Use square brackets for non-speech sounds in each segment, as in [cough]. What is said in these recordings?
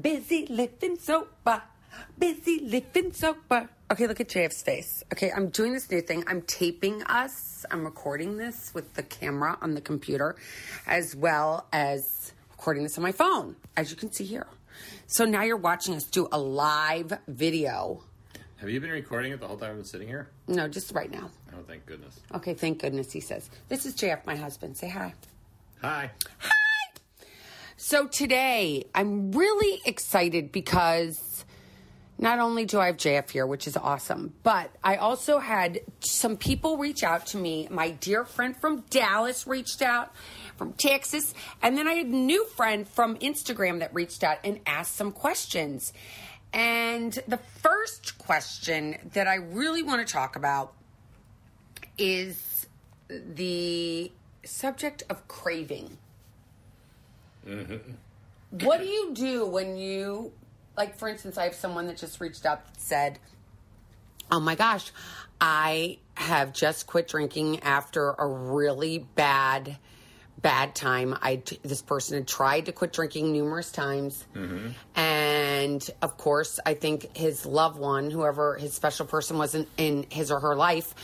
Busy living sober. Busy living sober. Okay, look at JF's face. Okay, I'm doing this new thing. I'm taping us. I'm recording this with the camera on the computer, as well as recording this on my phone, as you can see here. So now you're watching us do a live video. Have you been recording it the whole time I've been sitting here? No, just right now. Oh, thank goodness. Okay, thank goodness, he says. This is JF, my husband. Say hi. Hi. So today, I'm really excited because not only do I have JF here, which is awesome, but I also had some people reach out to me. My dear friend from Dallas reached out, from Texas, and then I had a new friend from Instagram that reached out and asked some questions. And the first question that I really want to talk about is the subject of craving. Mm-hmm. What do you do when you, like, for instance, I have someone that just reached out that said, Oh my gosh, I have just quit drinking after a really bad, bad time. I this person had tried to quit drinking numerous times, and of course, I think his loved one, whoever his special person was in, in his or her life,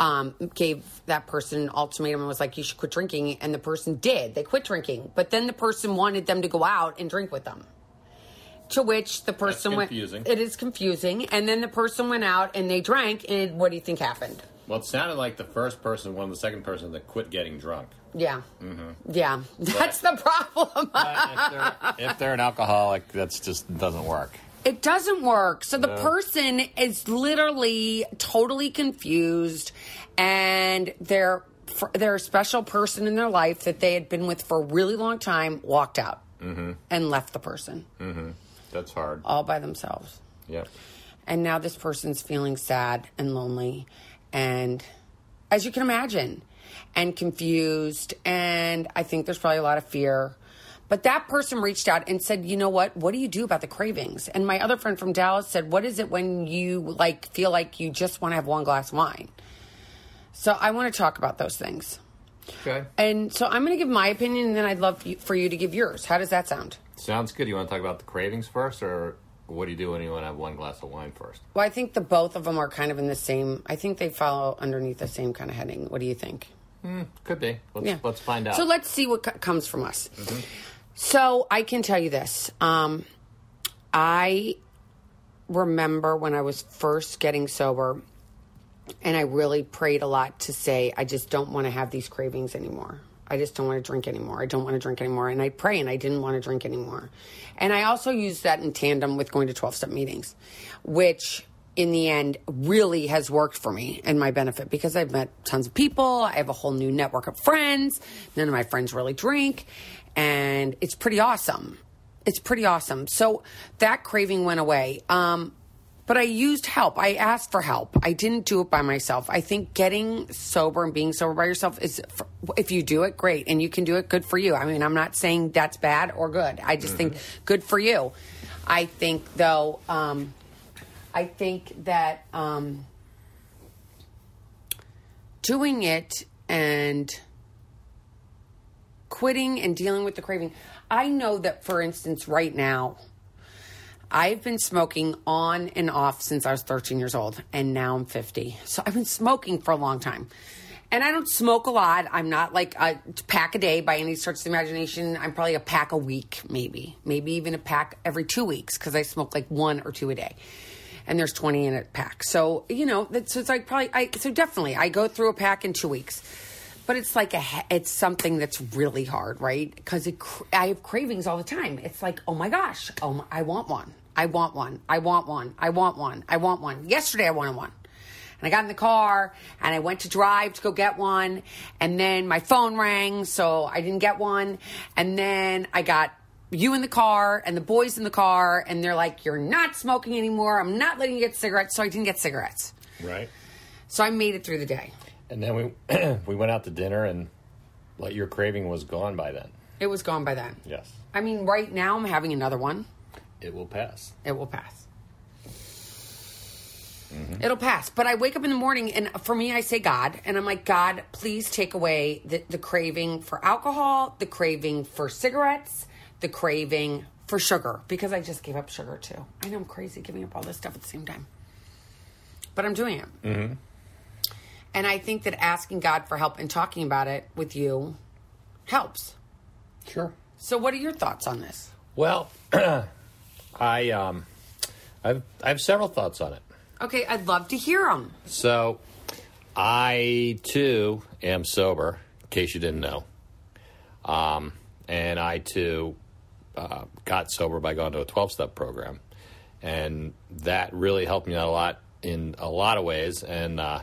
um, gave that person an ultimatum and was like, "You should quit drinking," and the person did. They quit drinking, but then the person wanted them to go out and drink with them. To which the person went. confusing. It is confusing, and then the person went out and they drank, and what do you think happened? Well, it sounded like the first person, one of the second person that quit getting drunk. Yeah, Mm-hmm. yeah, that's the problem. if, they're, if they're an alcoholic, that's just doesn't work. It doesn't work. So the No. person is literally totally confused, and their their special person in their life that they had been with for a really long time walked out Mm-hmm. and left the person That's hard. all by themselves. Yep. And now this person's feeling sad and lonely, and as you can imagine, and confused. And I think there's probably a lot of fear. But that person reached out and said, "You know what? What do you do about the cravings?" And my other friend from Dallas said, "What is it when you like feel like you just want to have one glass of wine?" So I want to talk about those things. Okay. And so I'm going to give my opinion, and then I'd love for you to give yours. How does that sound? Sounds good. You want to talk about the cravings first, or what do you do when you want to have one glass of wine first? Well, I think the both of them are kind of in the same. I think they follow underneath the same kind of heading. What do you think? Could be. Let's, let's find out. So let's see what co- comes from us. So I can tell you this. Um, I remember when I was first getting sober, and I really prayed a lot to say, I just don't want to have these cravings anymore. I just don't want to drink anymore. I don't want to drink anymore. And I pray, and I didn't want to drink anymore. And I also used that in tandem with going to 12 step meetings, which in the end really has worked for me and my benefit because I've met tons of people. I have a whole new network of friends. None of my friends really drink. And it's pretty awesome. It's pretty awesome. So that craving went away. Um, but I used help. I asked for help. I didn't do it by myself. I think getting sober and being sober by yourself is, if you do it, great. And you can do it, good for you. I mean, I'm not saying that's bad or good. I just think good for you. I think, though, um, I think that um, doing it and quitting and dealing with the craving. I know that, for instance, right now, I've been smoking on and off since I was 13 years old, and now I'm 50. So I've been smoking for a long time. And I don't smoke a lot. I'm not like a pack a day by any stretch of the imagination. I'm probably a pack a week, maybe. Maybe even a pack every two weeks because I smoke like one or two a day. And there's 20 in a pack. So, you know, that's so it's like probably, I, so definitely, I go through a pack in two weeks but it's like a it's something that's really hard right because i have cravings all the time it's like oh my gosh oh my, i want one i want one. I want one. I want one. I want one. Yesterday i wanted one. And i got in the car and i went to drive to go get one and then my phone rang so i didn't get one. And then i got you in the car and the boys in the car and they're like you're not smoking anymore. I'm not letting you get cigarettes. So i didn't get cigarettes. Right. so i made it through the day. And then we [clears throat] we went out to dinner, and like your craving was gone by then. it was gone by then. Yes. I mean, right now I'm having another one. It will pass. It will pass. It'll pass. But I wake up in the morning and for me, I say God, and I'm like, God, please take away the, the craving for alcohol, the craving for cigarettes, the craving for sugar because I just gave up sugar too. I know I'm crazy giving up all this stuff at the same time, but I'm doing it. Mm-hmm. And I think that asking God for help and talking about it with you helps. Sure. So, what are your thoughts on this? Well, [clears throat] I um, I've I have several thoughts on it. Okay, I'd love to hear them. So, I too am sober. In case you didn't know, um, and I too uh, got sober by going to a twelve step program, and that really helped me out a lot in a lot of ways. And uh,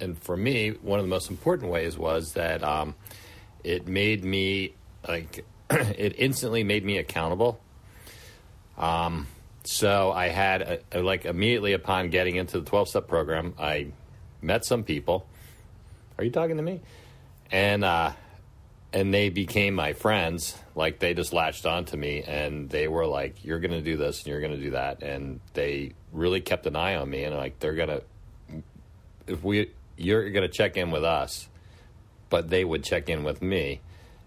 and for me, one of the most important ways was that um, it made me like [clears throat] it instantly made me accountable. Um, so I had a, a, like immediately upon getting into the twelve step program, I met some people. Are you talking to me? And uh, and they became my friends. Like they just latched onto me, and they were like, "You're going to do this, and you're going to do that," and they really kept an eye on me, and like they're gonna if we you're going to check in with us, but they would check in with me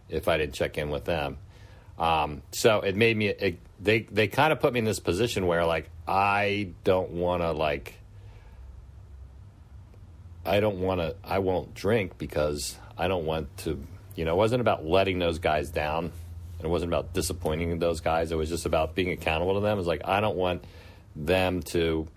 if I didn't check in with them. Um, so it made me. It, they they kind of put me in this position where like I don't want to like. I don't want to. I won't drink because I don't want to. You know, it wasn't about letting those guys down. It wasn't about disappointing those guys. It was just about being accountable to them. It's like I don't want them to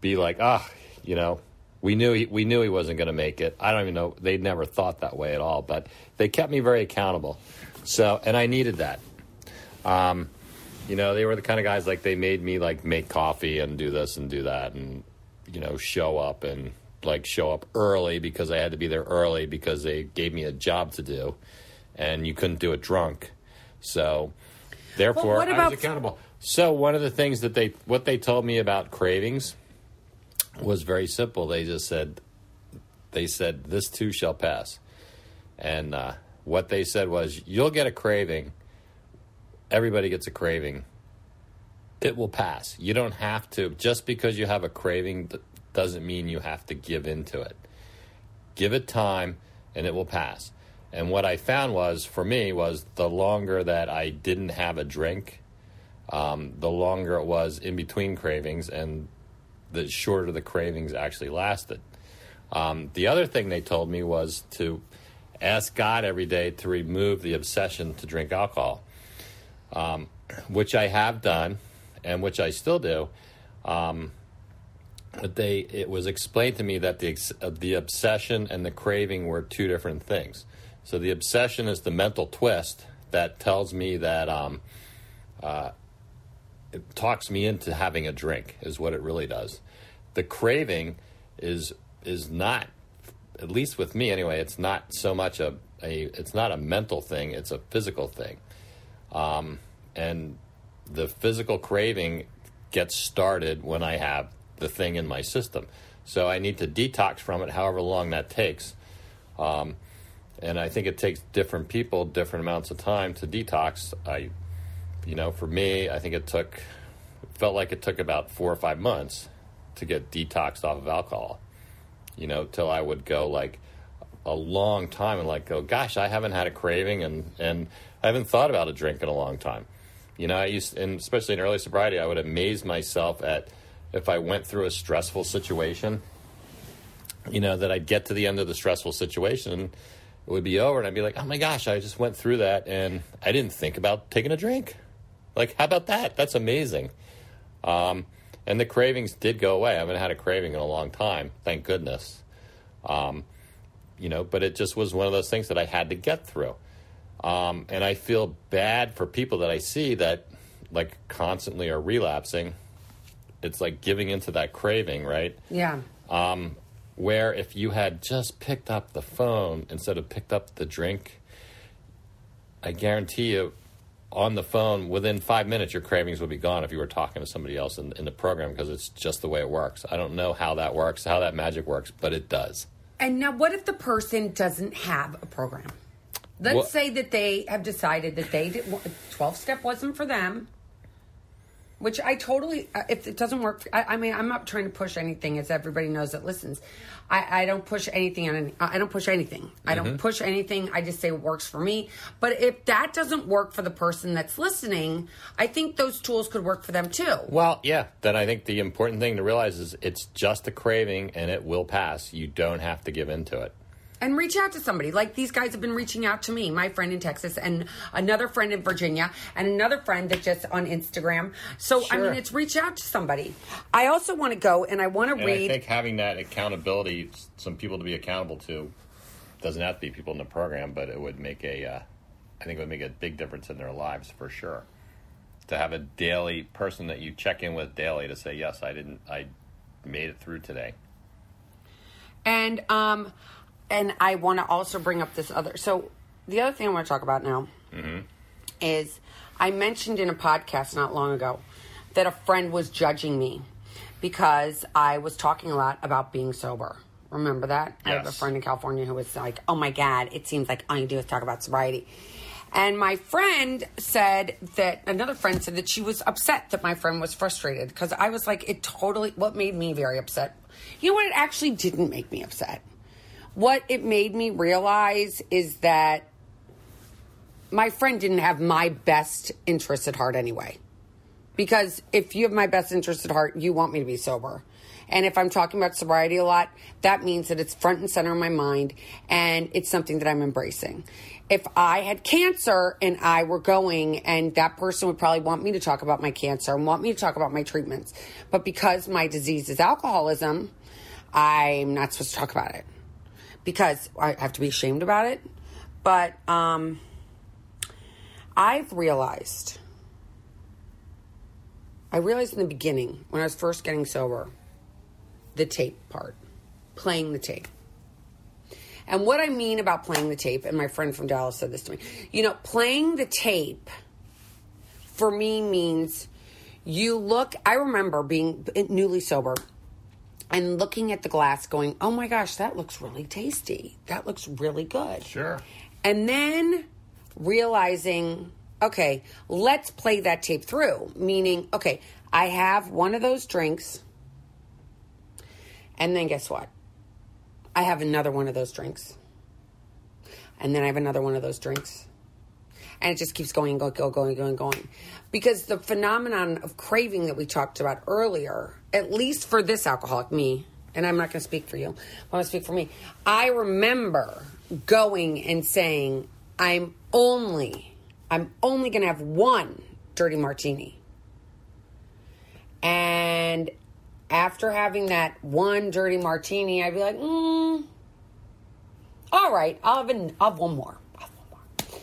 be like, ah, oh, you know, we knew he, we knew he wasn't going to make it. I don't even know They'd never thought that way at all, but they kept me very accountable. So, and I needed that. Um, you know, they were the kind of guys like they made me like make coffee and do this and do that and you know show up and like show up early because I had to be there early because they gave me a job to do, and you couldn't do it drunk. So, therefore, what I was accountable. So one of the things that they what they told me about cravings was very simple. They just said they said this too shall pass, and uh, what they said was you'll get a craving. Everybody gets a craving. It will pass. You don't have to just because you have a craving doesn't mean you have to give into it. Give it time, and it will pass. And what I found was for me was the longer that I didn't have a drink, um, the longer it was in between cravings, and the shorter the cravings actually lasted. Um, the other thing they told me was to ask God every day to remove the obsession to drink alcohol, um, which I have done and which I still do. Um, but they it was explained to me that the uh, the obsession and the craving were two different things. So the obsession is the mental twist that tells me that um, uh, it talks me into having a drink is what it really does. The craving is is not at least with me anyway, it's not so much a, a it's not a mental thing, it's a physical thing. Um, and the physical craving gets started when I have the thing in my system. So I need to detox from it however long that takes. Um, and I think it takes different people different amounts of time to detox. I you know, for me, I think it took felt like it took about 4 or 5 months to get detoxed off of alcohol you know, till I would go like a long time and like go, gosh, I haven't had a craving and and I haven't thought about a drink in a long time. You know, I used, and especially in early sobriety, I would amaze myself at if I went through a stressful situation. You know, that I'd get to the end of the stressful situation and it would be over, and I'd be like, oh my gosh, I just went through that and I didn't think about taking a drink. Like, how about that? That's amazing. Um, and the cravings did go away. I haven't had a craving in a long time, thank goodness. Um, you know, but it just was one of those things that I had to get through. Um, and I feel bad for people that I see that like constantly are relapsing. It's like giving into that craving, right? Yeah. Where if you had just picked up the phone instead of picked up the drink, I guarantee you on the phone within five minutes your cravings would be gone if you were talking to somebody else in, in the program because it's just the way it works i don't know how that works how that magic works but it does And now, what if the person doesn't have a program? Let's What- say that they have decided that they did twelve step wasn't for them. Which I totally. uh, If it doesn't work, I, I mean, I'm not trying to push anything, as everybody knows that listens. I, I don't push anything on. Any, I don't push anything. I don't push anything. I just say what works for me. But if that doesn't work for the person that's listening, I think those tools could work for them too. Well, yeah. Then I think the important thing to realize is it's just a craving and it will pass. You don't have to give in to it. And reach out to somebody. Like these guys have been reaching out to me, my friend in Texas, and another friend in Virginia, and another friend that just on Instagram. So I mean, it's reach out to somebody. I also want to go and I want to And read. I think having that accountability, some people to be accountable to, doesn't have to be people in the program, but it would make a, uh, I think it would make a big difference in their lives for sure. To have a daily person that you check in with daily to say, yes, I didn't, I made it through today. And um, and I want to also bring up this other. So the other thing I want to talk about now mm-hmm. is I mentioned in a podcast not long ago that a friend was judging me because I was talking a lot about being sober. Remember that? I have a friend in California who was like, "Oh my god, it seems like all you do is talk about sobriety." And my friend said that another friend said that she was upset that my friend was frustrated because I was like, it totally. What made me very upset? You know what? It actually didn't make me upset. What it made me realize is that my friend didn't have my best interest at heart anyway. Because if you have my best interest at heart, you want me to be sober. And if I'm talking about sobriety a lot, that means that it's front and center in my mind and it's something that I'm embracing. If I had cancer and I were going, and that person would probably want me to talk about my cancer and want me to talk about my treatments. But because my disease is alcoholism, I'm not supposed to talk about it because I have to be ashamed about it. But um, I've realized, I realized in the beginning when I was first getting sober, the tape part, playing the tape. And what I mean about playing the tape, and my friend from Dallas said this to me, you know, playing the tape for me means you look, I remember being newly sober and looking at the glass going, oh my gosh, that looks really tasty. That looks really good. Sure. And then realizing, okay, let's play that tape through. Meaning, okay, I have one of those drinks. And then guess what? I have another one of those drinks. And then I have another one of those drinks. And it just keeps going, going, go, going, going, going. Because the phenomenon of craving that we talked about earlier, at least for this alcoholic, me, and I'm not going to speak for you, I'm going to speak for me. I remember going and saying, I'm only, I'm only going to have one dirty martini. And after having that one dirty martini, I'd be like, mm, all right, I'll have, an, I'll have one more. I'll have one more.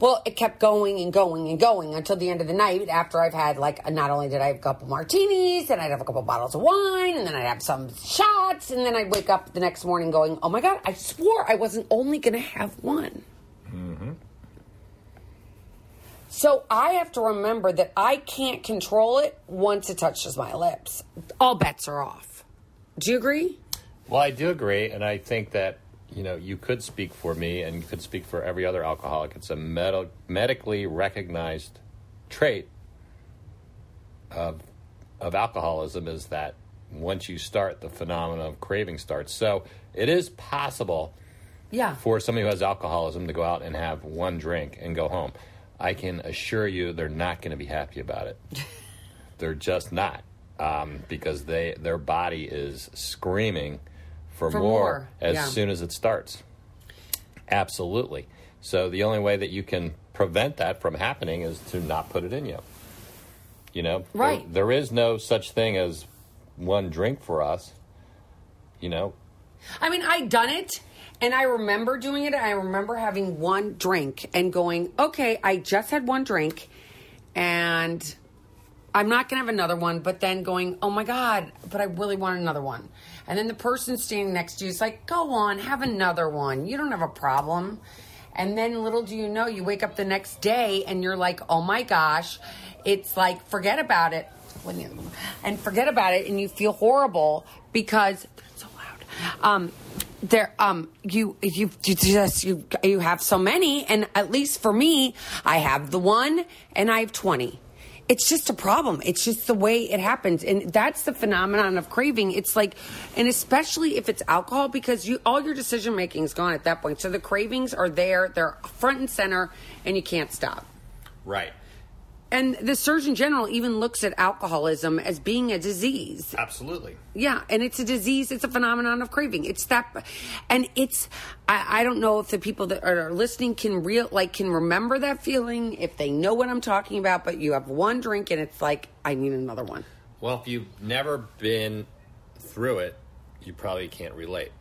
Well, it kept going and going and going until the end of the night. After I've had like, not only did I have a couple martinis, and I'd have a couple bottles of wine, and then I'd have some shots, and then I'd wake up the next morning going, "Oh my god, I swore I wasn't only going to have one." Mm-hmm. So I have to remember that I can't control it once it touches my lips. All bets are off. Do you agree? Well, I do agree, and I think that you know you could speak for me, and you could speak for every other alcoholic. It's a med- medically recognized trait of of alcoholism is that once you start, the phenomenon of craving starts. So it is possible Yeah. for somebody who has alcoholism to go out and have one drink and go home. I can assure you they're not going to be happy about it. [laughs] they're just not um, because they their body is screaming for, For more, more, as yeah. soon as it starts. Absolutely. So the only way that you can prevent that from happening is to not put it in you. You know, There- Right. there is no such thing as one drink for us. You know, I mean, I'd done it and I remember doing it. I remember having one drink and going, okay, I just had one drink and I'm not going to have another one, but then going, oh my God, but I really want another one. And then the person standing next to you is like, go on, have another one. You don't have a problem. And then little do you know, you wake up the next day and you're like, oh my gosh, it's like, forget about it. And forget about it, and you feel horrible because so loud. Um, there, um, you, you, you just you, you have so many, and at least for me, I have the one, and I have twenty. It's just a problem. It's just the way it happens, and that's the phenomenon of craving. It's like, and especially if it's alcohol, because you all your decision making is gone at that point. So the cravings are there, they're front and center, and you can't stop. Right. And the Surgeon General even looks at alcoholism as being a disease. Absolutely. Yeah, and it's a disease. It's a phenomenon of craving. It's that, and it's. I, I don't know if the people that are listening can real like can remember that feeling if they know what I'm talking about. But you have one drink and it's like I need another one. Well, if you've never been through it, you probably can't relate.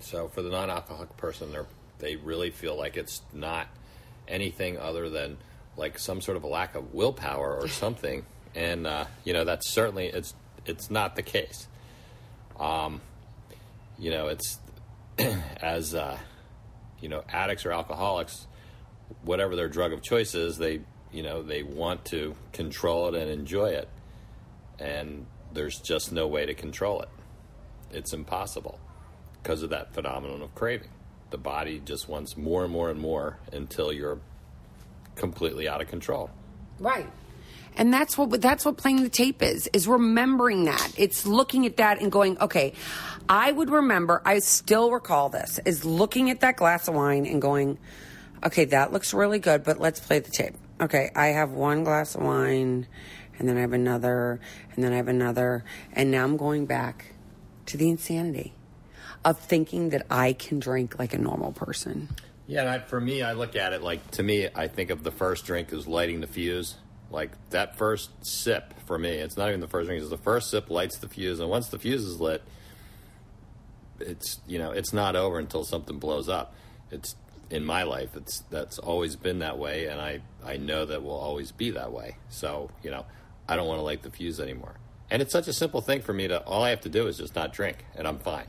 So for the non-alcoholic person, they they really feel like it's not anything other than like some sort of a lack of willpower or [laughs] something. and uh, you know that's certainly it's it's not the case. Um, you know, it's [clears throat] as uh, you know, addicts or alcoholics, whatever their drug of choice is, they you know they want to control it and enjoy it, and there's just no way to control it. It's impossible because of that phenomenon of craving. The body just wants more and more and more until you're completely out of control. Right. And that's what that's what playing the tape is is remembering that. It's looking at that and going, okay, I would remember, I still recall this, is looking at that glass of wine and going, okay, that looks really good, but let's play the tape. Okay, I have one glass of wine and then I have another and then I have another and now I'm going back to the insanity of thinking that I can drink like a normal person. Yeah, I, for me, I look at it like to me, I think of the first drink as lighting the fuse. Like that first sip for me, it's not even the first drink; it's the first sip lights the fuse, and once the fuse is lit, it's you know it's not over until something blows up. It's in my life, it's that's always been that way, and I I know that will always be that way. So you know, I don't want to light the fuse anymore. And it's such a simple thing for me to all I have to do is just not drink, and I'm fine.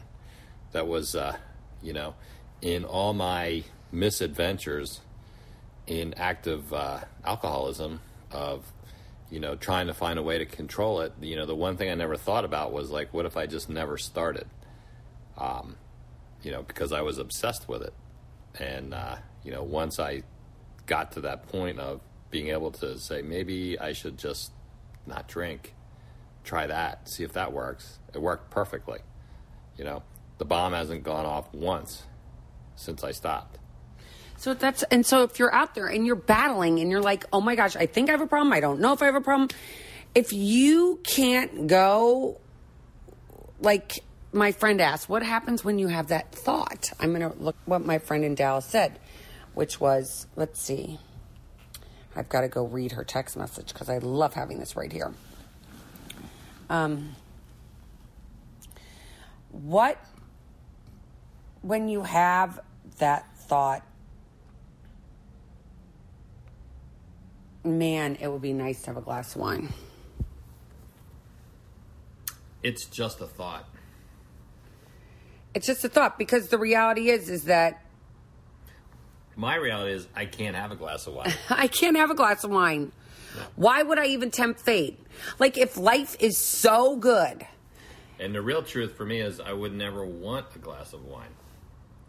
That was, uh, you know, in all my misadventures in active uh, alcoholism of you know trying to find a way to control it you know the one thing i never thought about was like what if i just never started? Um, you know because i was obsessed with it. And uh, you know once i got to that point of being able to say maybe i should just not drink. Try that. See if that works. It worked perfectly. You know the bomb hasn't gone off once since i stopped so that's and so if you're out there and you're battling and you're like, "Oh my gosh, I think I have a problem. I don't know if I have a problem." If you can't go like my friend asked, "What happens when you have that thought?" I'm going to look what my friend in Dallas said, which was, let's see. I've got to go read her text message because I love having this right here. Um, what when you have that thought man, it would be nice to have a glass of wine. It's just a thought. It's just a thought because the reality is is that My reality is I can't have a glass of wine. [laughs] I can't have a glass of wine. Why would I even tempt fate? Like if life is so good, and the real truth for me is I would never want a glass of wine.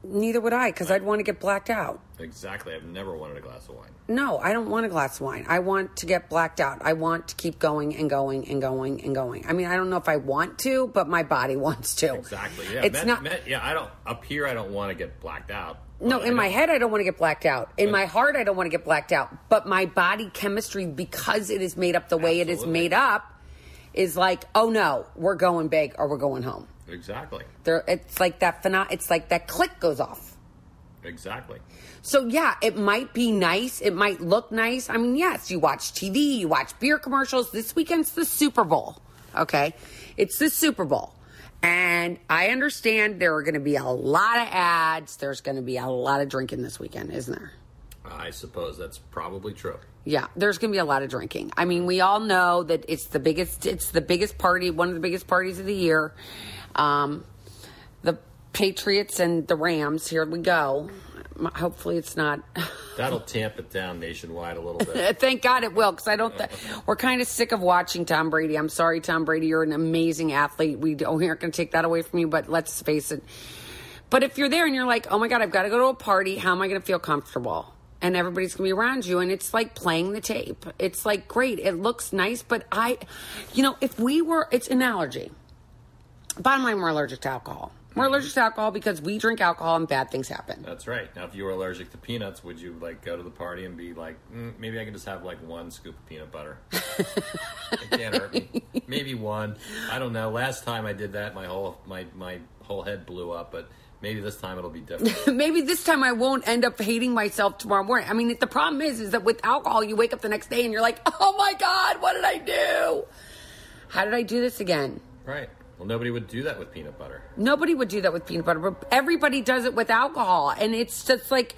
Neither would I because I'd want to get blacked out. Exactly. I've never wanted a glass of wine. No, I don't want a glass of wine. I want to get blacked out. I want to keep going and going and going and going. I mean, I don't know if I want to, but my body [laughs] wants to. Exactly. Yeah. It's Met- not. met- yeah. I don't. Up here, I don't want to get blacked out. No, in my head, I don't want to get blacked out. In my heart, I don't want to get blacked out. But my body chemistry, because it is made up the way it is made up, is like, oh no, we're going big or we're going home. Exactly. There, it's like that. Pheno- it's like that click goes off. Exactly. So yeah, it might be nice. It might look nice. I mean, yes, you watch TV, you watch beer commercials. This weekend's the Super Bowl. Okay, it's the Super Bowl. And I understand there are going to be a lot of ads. There's going to be a lot of drinking this weekend, isn't there? I suppose that's probably true. Yeah, there's going to be a lot of drinking. I mean, we all know that it's the biggest. It's the biggest party, one of the biggest parties of the year. Um, the Patriots and the Rams. Here we go. Hopefully, it's not. [laughs] That'll tamp it down nationwide a little bit. [laughs] Thank God it will, because I don't. Th- we're kind of sick of watching Tom Brady. I'm sorry, Tom Brady. You're an amazing athlete. We don't, we aren't going to take that away from you, but let's face it. But if you're there and you're like, oh my God, I've got to go to a party. How am I going to feel comfortable? and everybody's gonna be around you and it's like playing the tape it's like great it looks nice but i you know if we were it's an allergy bottom line we're allergic to alcohol we're allergic to alcohol because we drink alcohol and bad things happen That's right. Now, if you were allergic to peanuts, would you like go to the party and be like, mm, maybe I can just have like one scoop of peanut butter? [laughs] it can't hurt me. Maybe one. I don't know. Last time I did that, my whole my my whole head blew up. But maybe this time it'll be different. [laughs] maybe this time I won't end up hating myself tomorrow morning. I mean, the problem is, is that with alcohol, you wake up the next day and you're like, oh my God, what did I do? How did I do this again? right. Well, nobody would do that with peanut butter. Nobody would do that with peanut butter, but everybody does it with alcohol. And it's just like,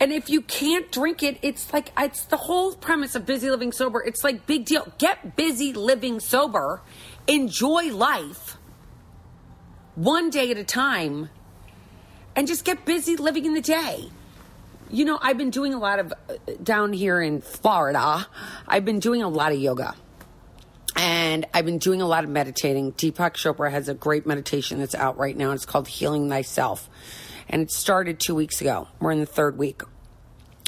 and if you can't drink it, it's like, it's the whole premise of busy living sober. It's like, big deal. Get busy living sober, enjoy life one day at a time, and just get busy living in the day. You know, I've been doing a lot of, uh, down here in Florida, I've been doing a lot of yoga and I've been doing a lot of meditating. Deepak Chopra has a great meditation that's out right now. It's called Healing Thyself. And it started two weeks ago. We're in the third week.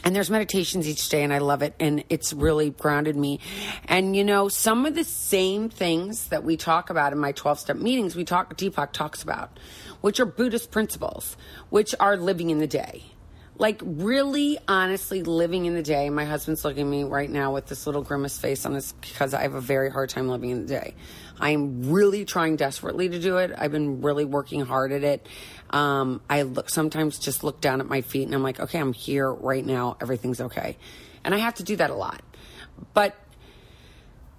And there's meditations each day, and I love it. And it's really grounded me. And you know, some of the same things that we talk about in my 12 step meetings, we talk, Deepak talks about, which are Buddhist principles, which are living in the day like really honestly living in the day. My husband's looking at me right now with this little grimace face on his because I have a very hard time living in the day. I'm really trying desperately to do it. I've been really working hard at it. Um, I look sometimes just look down at my feet and I'm like, okay, I'm here right now. Everything's okay, and I have to do that a lot. But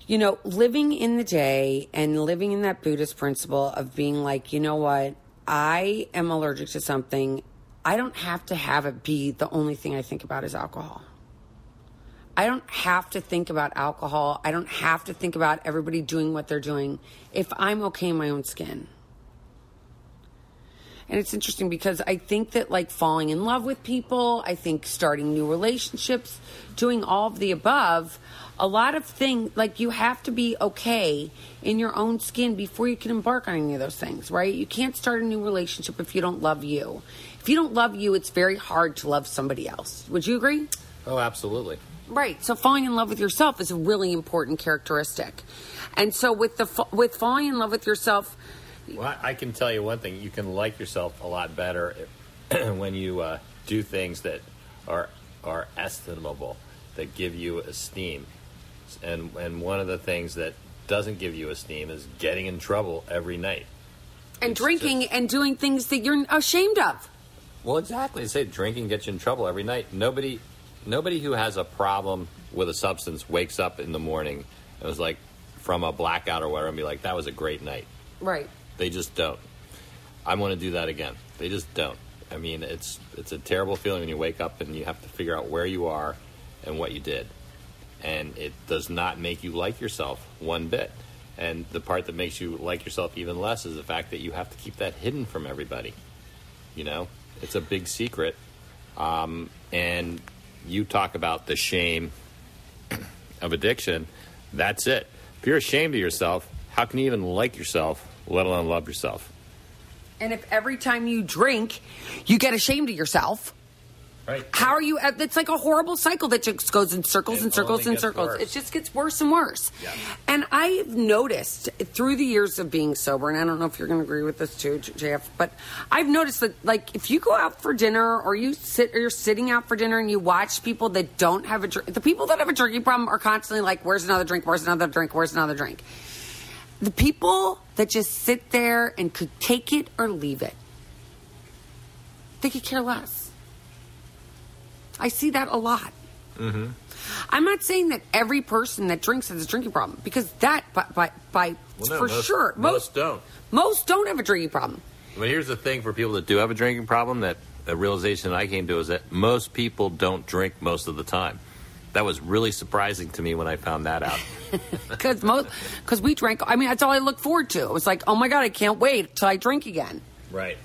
you know, living in the day and living in that Buddhist principle of being like, you know what, I am allergic to something I don't have to have it be the only thing I think about is alcohol. I don't have to think about alcohol. I don't have to think about everybody doing what they're doing if I'm okay in my own skin. And it's interesting because I think that like falling in love with people, I think starting new relationships, doing all of the above, a lot of things like you have to be okay in your own skin before you can embark on any of those things, right? You can't start a new relationship if you don't love you. If you don't love you, it's very hard to love somebody else. Would you agree? Oh, absolutely. Right. So falling in love with yourself is a really important characteristic. And so with the with falling in love with yourself, Well, I can tell you one thing: you can like yourself a lot better if- [clears throat] when you uh, do things that are are estimable, that give you esteem. And and one of the things that doesn't give you esteem is getting in trouble every night. and It's drinking just- and doing things that you're ashamed of. Well, exactly. They say drinking gets you in trouble every night. Nobody, nobody who has a problem with a substance wakes up in the morning and was like from a blackout or whatever and be like, "That was a great night." Right. They just don't. I want to do that again. They just don't. I mean, it's it's a terrible feeling when you wake up and you have to figure out where you are and what you did, and it does not make you like yourself one bit. And the part that makes you like yourself even less is the fact that you have to keep that hidden from everybody. You know, it's a big secret, um, and you talk about the shame of addiction. That's it. If you're ashamed of yourself, how can you even like yourself, let alone love yourself? And if every time you drink, you get ashamed of yourself, Right. how are you? Uh, it's like a horrible cycle that just goes in circles It and circles and circles. worse. It just gets worse and worse. Yeah. And I've noticed through the years of being sober, and I don't know if you're going to agree with this too, JF, but I've noticed that like if you go out for dinner or you sit or you're sitting out for dinner and you watch people that don't have a drink, the people that have a drinking problem are constantly like, "Where's another drink? Where's another drink? Where's another drink?" The people that just sit there and could take it or leave it, they could care less. I see that a lot. Mm-hmm. I'm not saying that every person that drinks has a drinking problem because that, by, by, by Well, no, for most- sure, most don't. Most don't have a drinking problem. But here's the thing for people that do have a drinking problem that a realization I came to is that most people don't drink most of the time. That was really surprising to me when I found that out. [laughs] [laughs] Because most, because we drank. I mean, that's all I look forward to. It was like, oh my god, I can't wait till I drink again. right.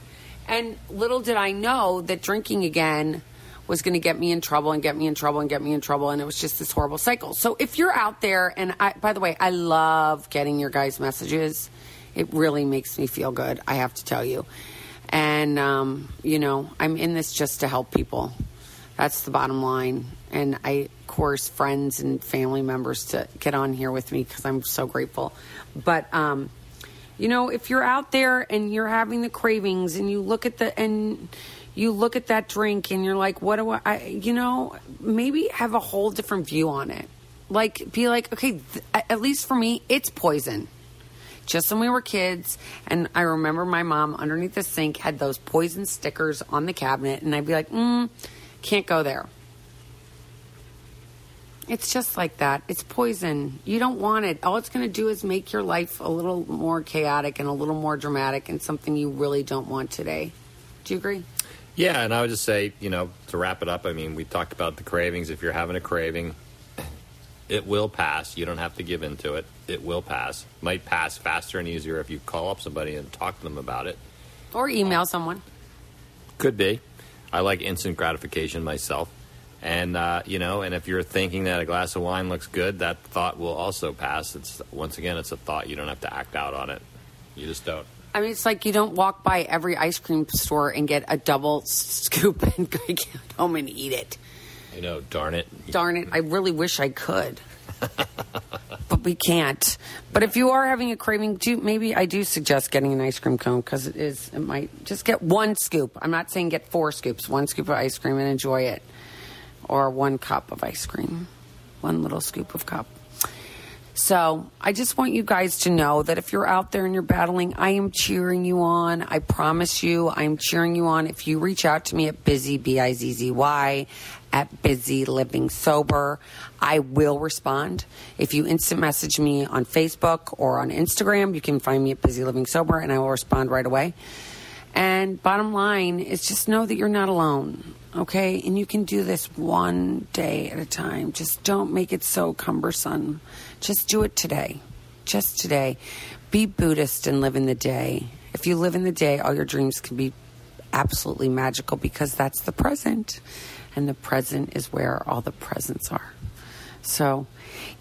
And little did I know that drinking again was going to get me in trouble and get me in trouble and get me in trouble. And it was just this horrible cycle. So if you're out there, and I, by the way, I love getting your guys' messages. It really makes me feel good, I have to tell you. And, um, you know, I'm in this just to help people. That's the bottom line. And I, of course, friends and family members to get on here with me because I'm so grateful. But, um, you know, if you're out there and you're having the cravings and you look at the, and you look at that drink and you're like, what do I, I you know, maybe have a whole different view on it. Like, be like, okay, th- at least for me, it's poison just when we were kids. And I remember my mom underneath the sink had those poison stickers on the cabinet, and I'd be like, mm, can't go there. It's just like that. It's poison. You don't want it. All it's going to do is make your life a little more chaotic and a little more dramatic and something you really don't want today. Do you agree? Yeah, and I would just say, you know, to wrap it up, I mean, we talked about the cravings. If you're having a craving, it will pass. You don't have to give into it. It will pass. Might pass faster and easier if you call up somebody and talk to them about it. Or email someone. Could be. I like instant gratification myself. And uh, you know, and if you're thinking that a glass of wine looks good, that thought will also pass. It's once again, it's a thought. You don't have to act out on it. You just don't. I mean, it's like you don't walk by every ice cream store and get a double scoop [laughs] and go home and eat it. I know, darn it. Darn it! I really wish I could, [laughs] but we can't. But if you are having a craving, do maybe I do suggest getting an ice cream cone because it is. It might just get one scoop. I'm not saying get four scoops. One scoop of ice cream and enjoy it, or one cup of ice cream, one little scoop of cup. So I just want you guys to know that if you're out there and you're battling, I am cheering you on. I promise you, I'm cheering you on. If you reach out to me at Bizzy, B I Z Z Y, at busy living sober, I will respond. If you instant message me on Facebook or on Instagram, you can find me at busy living sober and I will respond right away. And bottom line is just know that you're not alone, okay? And you can do this one day at a time. Just don't make it so cumbersome. Just do it today. Just today. Be Buddhist and live in the day. If you live in the day, all your dreams can be absolutely magical because that's the present. And the present is where all the presents are. So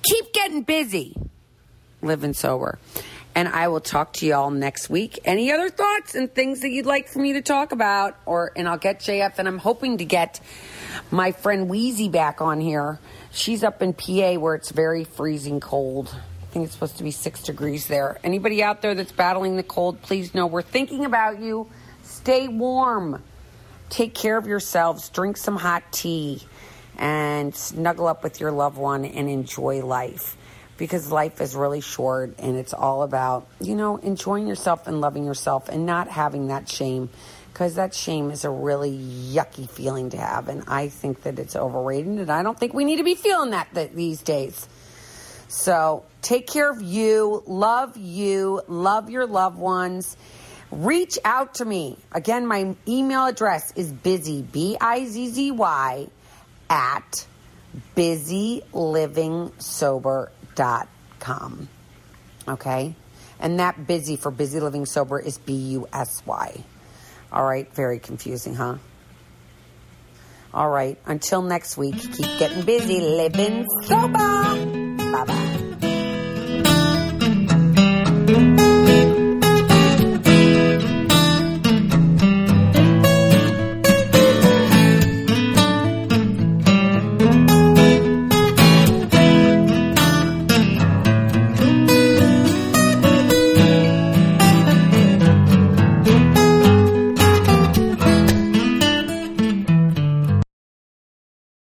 keep getting busy, living sober. And I will talk to y'all next week. Any other thoughts and things that you'd like for me to talk about? Or and I'll get JF and I'm hoping to get my friend Wheezy back on here. She's up in PA where it's very freezing cold. I think it's supposed to be six degrees there. Anybody out there that's battling the cold, please know we're thinking about you. Stay warm. Take care of yourselves. Drink some hot tea and snuggle up with your loved one and enjoy life because life is really short and it's all about, you know, enjoying yourself and loving yourself and not having that shame because that shame is a really yucky feeling to have. And I think that it's overrated and I don't think we need to be feeling that th- these days. So take care of you, love you, love your loved ones. Reach out to me. Again, my email address is Bizzy, B I Z Z Y, at busylivingsober.com. Okay? And that busy for busy living sober is B U S Y. All right, very confusing, huh? All right, until next week, keep getting busy living sober. Bye bye.